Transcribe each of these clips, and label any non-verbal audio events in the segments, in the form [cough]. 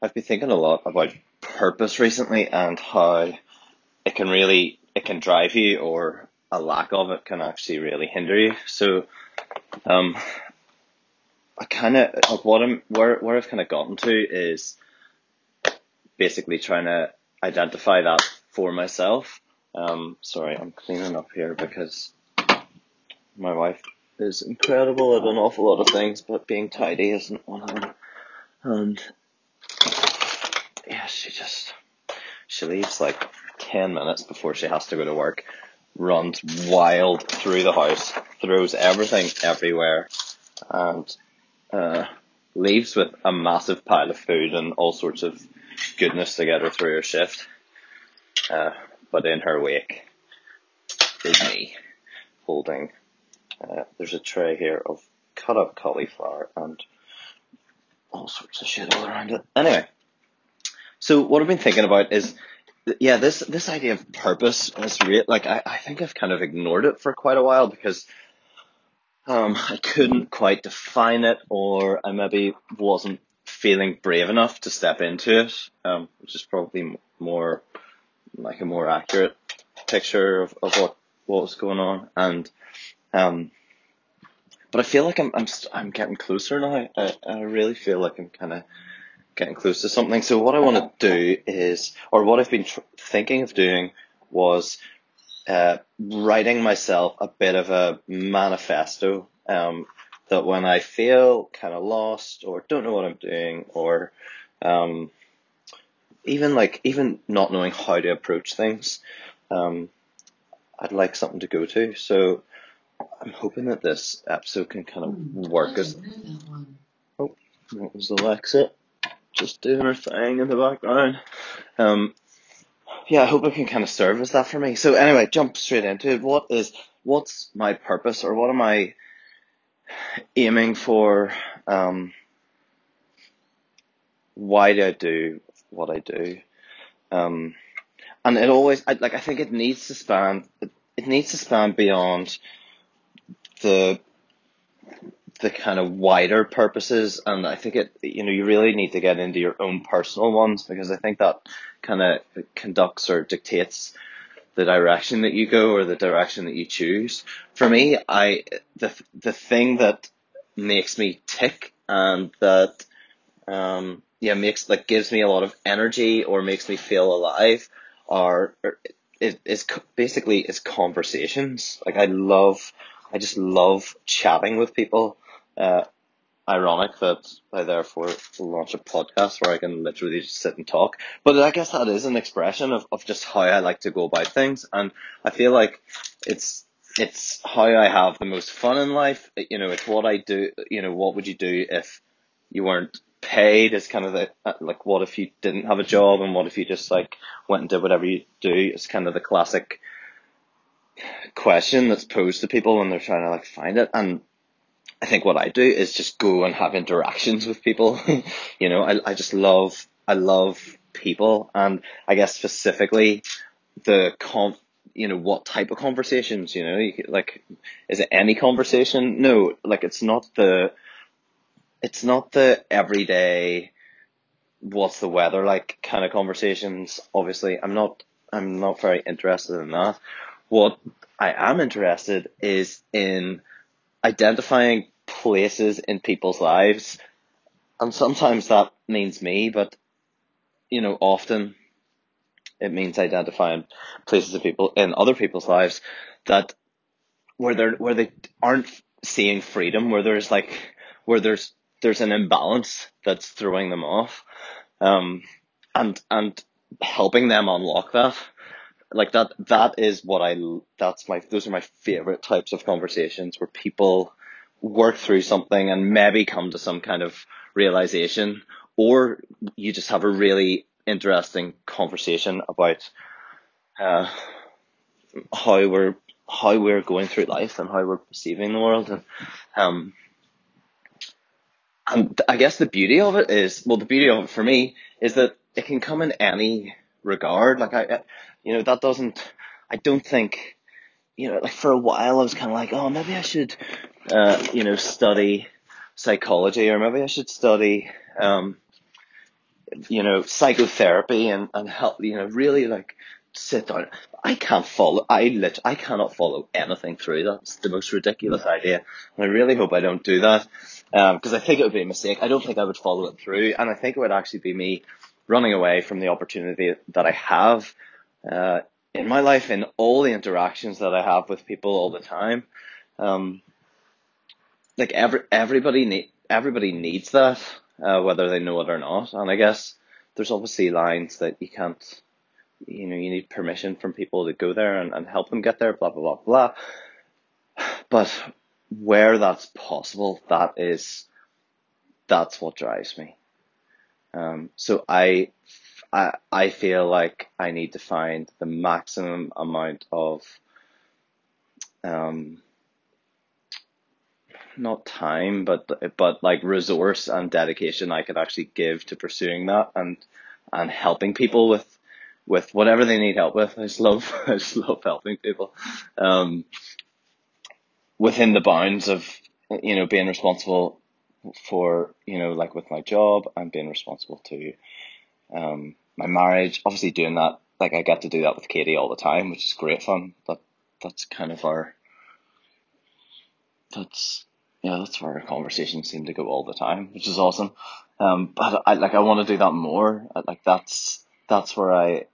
I've been thinking a lot about purpose recently and how it can really it can drive you or a lack of it can actually really hinder you. So um I kind of what I'm where where I've kind of gotten to is basically trying to identify that for myself. Um, sorry, I'm cleaning up here because my wife is incredible at an awful lot of things, but being tidy isn't one of them. And she just she leaves like ten minutes before she has to go to work, runs wild through the house, throws everything everywhere, and uh, leaves with a massive pile of food and all sorts of goodness to get her through her shift. Uh, but in her wake is me holding. Uh, there's a tray here of cut up cauliflower and all sorts of shit all around it. Anyway, so what I've been thinking about is, yeah, this this idea of purpose is real. Like I, I think I've kind of ignored it for quite a while because um, I couldn't quite define it, or I maybe wasn't feeling brave enough to step into it, um, which is probably more like a more accurate picture of, of what what was going on. And um, but I feel like I'm I'm I'm getting closer now. I I really feel like I'm kind of getting close to something. So what I want to do is, or what I've been tr- thinking of doing was uh, writing myself a bit of a manifesto um, that when I feel kind of lost or don't know what I'm doing or um, even like even not knowing how to approach things, um, I'd like something to go to. So I'm hoping that this episode can kind of work as. Oh, that was Alexa just doing her thing in the background. Um, yeah, I hope it can kind of serve as that for me. So anyway, jump straight into it. What is what's my purpose or what am I aiming for? Um, why do I do what I do? Um, and it always I, like I think it needs to span it, it needs to span beyond the the kind of wider purposes and I think it you know you really need to get into your own personal ones because I think that kind of conducts or dictates the direction that you go or the direction that you choose. For me, I the the thing that makes me tick and that um yeah makes like gives me a lot of energy or makes me feel alive are it is basically is conversations. Like I love I just love chatting with people. Uh, ironic that I therefore launch a podcast where I can literally just sit and talk. But I guess that is an expression of, of just how I like to go about things. And I feel like it's, it's how I have the most fun in life. You know, it's what I do, you know, what would you do if you weren't paid is kind of the, like, what if you didn't have a job and what if you just like went and did whatever you do? It's kind of the classic question that's posed to people when they're trying to like find it. And I think what I do is just go and have interactions with people. [laughs] you know, I, I just love, I love people and I guess specifically the con, you know, what type of conversations, you know, you, like, is it any conversation? No, like it's not the, it's not the everyday, what's the weather like kind of conversations. Obviously, I'm not, I'm not very interested in that. What I am interested is in identifying places in people's lives. And sometimes that means me, but you know, often it means identifying places of people in other people's lives that where they where they aren't seeing freedom, where there's like where there's there's an imbalance that's throwing them off, um, and and helping them unlock that like that that is what I that's my those are my favorite types of conversations where people work through something and maybe come to some kind of realization or you just have a really interesting conversation about uh, how we're how we're going through life and how we're perceiving the world. And um and I guess the beauty of it is well the beauty of it for me is that it can come in any regard like I you know, that doesn't, I don't think, you know, like for a while I was kind of like, oh, maybe I should, uh, you know, study psychology or maybe I should study, um, you know, psychotherapy and, and help, you know, really like sit down. I can't follow, I lit, I cannot follow anything through. That's the most ridiculous idea. And I really hope I don't do that. Um, because I think it would be a mistake. I don't think I would follow it through. And I think it would actually be me running away from the opportunity that I have, uh, in my life, in all the interactions that I have with people all the time. Um, like every, everybody need, everybody needs that, uh, whether they know it or not. And I guess there's obviously lines that you can't, you know, you need permission from people to go there and, and help them get there, blah, blah, blah, blah. But where that's possible, that is, that's what drives me. Um, so I, I, I feel like I need to find the maximum amount of, um, not time, but but like resource and dedication I could actually give to pursuing that and and helping people with with whatever they need help with. [laughs] I just love I just love helping people. Um, within the bounds of you know being responsible for you know like with my job and being responsible to um my marriage. Obviously doing that like I get to do that with Katie all the time, which is great fun. That that's kind of our that's yeah, that's where our conversations seem to go all the time, which is awesome. Um, but I like I want to do that more. Like that's that's where I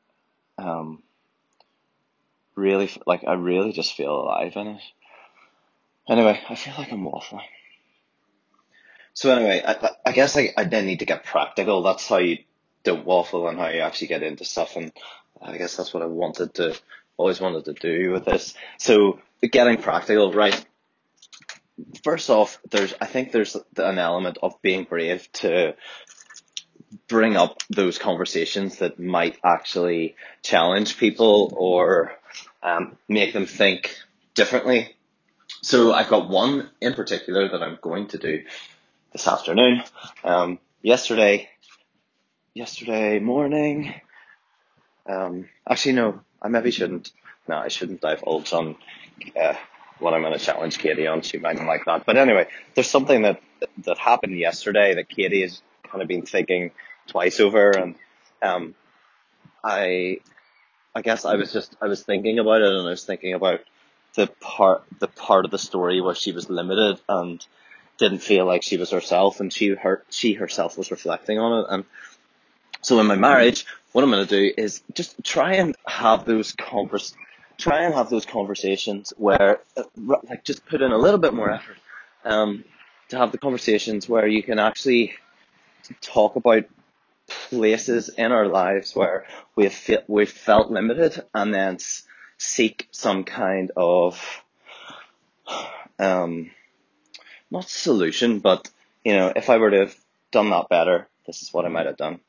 um really like I really just feel alive in it. Anyway, I feel like I'm waffling. So anyway, I, I guess I, I then need to get practical. That's how you don't waffle and how you actually get into stuff. And I guess that's what I wanted to, always wanted to do with this. So getting practical, right? first off, there's I think there's an element of being brave to bring up those conversations that might actually challenge people or um, make them think differently. So I've got one in particular that I'm going to do this afternoon. Um, yesterday, yesterday morning. Um, actually, no, I maybe shouldn't. No, I shouldn't divulge on uh, what I'm going to challenge Katie on. She might not like that. But anyway, there's something that, that happened yesterday that Katie has kind of been thinking twice over. And, um, I, I guess I was just, I was thinking about it and I was thinking about the part, the part of the story where she was limited and didn't feel like she was herself and she, her, she herself was reflecting on it. And so in my marriage, what I'm going to do is just try and have those conversations try and have those conversations where, uh, like, just put in a little bit more effort um, to have the conversations where you can actually talk about places in our lives where we've we've felt limited, and then seek some kind of um, not solution, but you know, if I were to have done that better, this is what I might have done.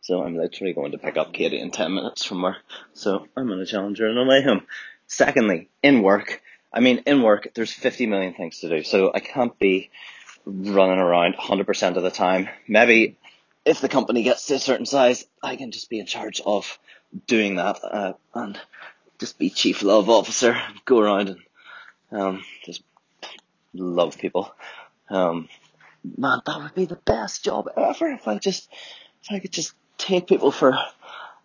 So I'm literally going to pick up Katie in 10 minutes from her. So I'm going to challenge her on my way home. Secondly, in work, I mean, in work, there's 50 million things to do. So I can't be running around 100% of the time. Maybe if the company gets to a certain size, I can just be in charge of doing that uh, and just be chief love officer, go around and um, just love people. Um, man, that would be the best job ever if I just if I could just take people for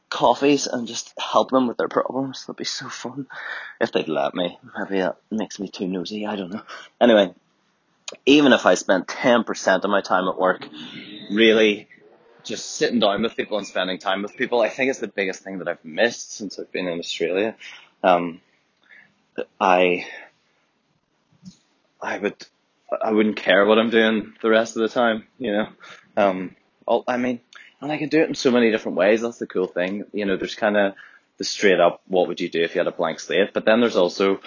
coffees and just help them with their problems. That'd be so fun if they'd let me. Maybe that makes me too nosy. I don't know. Anyway, even if I spent 10% of my time at work really just sitting down with people and spending time with people, I think it's the biggest thing that I've missed since I've been in Australia. Um, I, I would, I wouldn't care what I'm doing the rest of the time, you know. Um, I mean, and I can do it in so many different ways. That's the cool thing. You know, there's kind of the straight up, what would you do if you had a blank slate? But then there's also,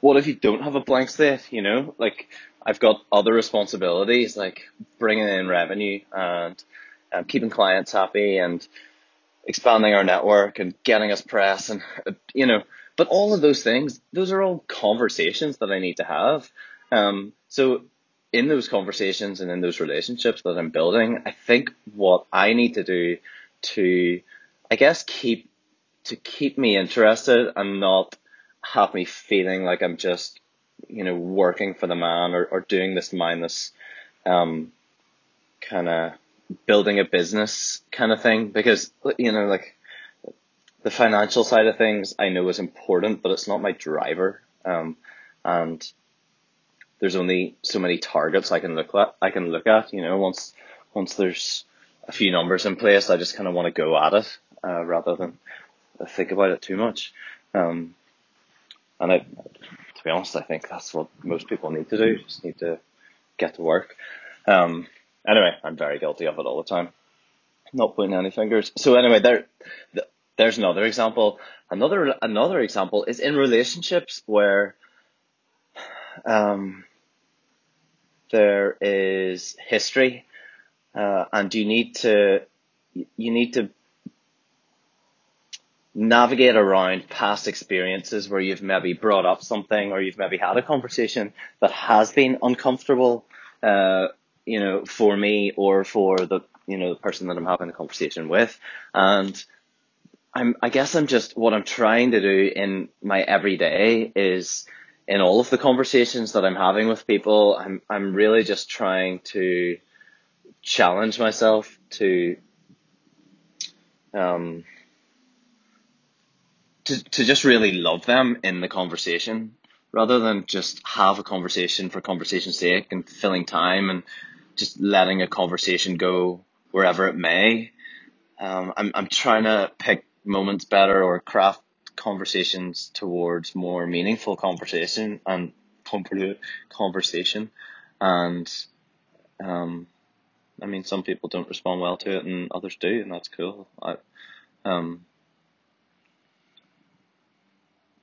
what if you don't have a blank slate? You know, like I've got other responsibilities like bringing in revenue and um, keeping clients happy and expanding our network and getting us press and, you know, but all of those things, those are all conversations that I need to have. Um, so in those conversations and in those relationships that I'm building, I think what I need to do to, I guess, keep, to keep me interested and not have me feeling like I'm just, you know, working for the man or, or doing this mindless, um, kind of building a business kind of thing because you know like the financial side of things I know is important, but it's not my driver. Um, and there's only so many targets I can look at. I can look at. You know, once once there's a few numbers in place, I just kind of want to go at it uh, rather than think about it too much. Um, and I, to be honest, I think that's what most people need to do. Just need to get to work. Um, anyway, I'm very guilty of it all the time. Not pointing any fingers. So anyway, there, there's another example. Another another example is in relationships where um, there is history, uh, and you need to you need to navigate around past experiences where you've maybe brought up something or you've maybe had a conversation that has been uncomfortable, uh, you know, for me or for the you know the person that I'm having a conversation with, and I'm, I guess I'm just, what I'm trying to do in my everyday is in all of the conversations that I'm having with people, I'm, I'm really just trying to challenge myself to, um, to, to just really love them in the conversation rather than just have a conversation for conversation's sake and filling time and just letting a conversation go wherever it may. Um, I'm, I'm trying to pick moments better or craft conversations towards more meaningful conversation and conversation and um I mean some people don't respond well to it and others do and that's cool I um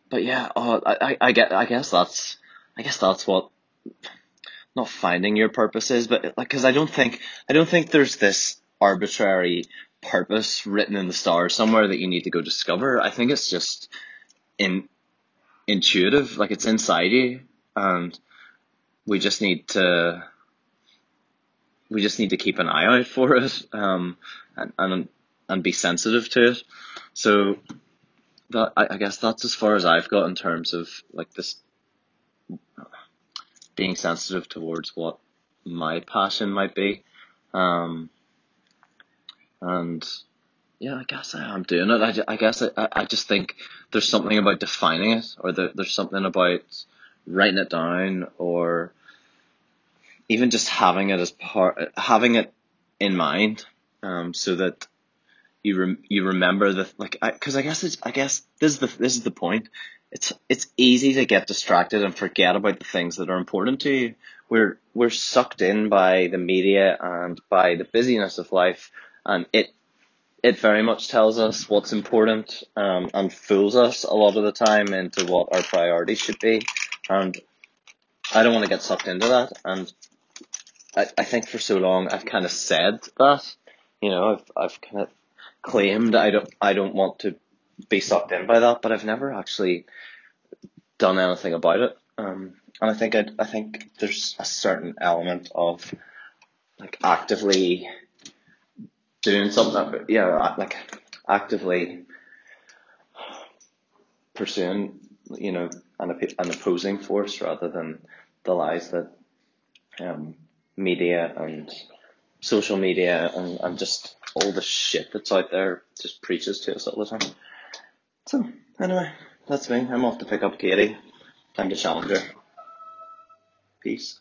but yeah oh, I, I get I guess that's I guess that's what not finding your purpose is but like because I don't think I don't think there's this arbitrary purpose written in the stars somewhere that you need to go discover. I think it's just in intuitive, like it's inside you, and we just need to we just need to keep an eye out for it, um, and and and be sensitive to it. So that I, I guess that's as far as I've got in terms of like this being sensitive towards what my passion might be. Um, and yeah, I guess I am doing it. I, I guess I, I just think there's something about defining it, or there, there's something about writing it down, or even just having it as part, having it in mind, um, so that you rem, you remember the like, because I, I guess it's, I guess this is the this is the point. It's it's easy to get distracted and forget about the things that are important to you. We're we're sucked in by the media and by the busyness of life, and it it very much tells us what's important um, and fools us a lot of the time into what our priorities should be. And I don't want to get sucked into that. And I, I think for so long I've kind of said that, you know, I've, I've kind of claimed I don't, I don't want to be sucked in by that, but I've never actually done anything about it. Um, and I think I, I think there's a certain element of like actively doing something, yeah, like actively pursuing, you know, an, an opposing force rather than the lies that um, media and social media and, and just all the shit that's out there just preaches to us all the time. So, anyway, that's me. I'm off to pick up Katie. Time to challenge her. Peace.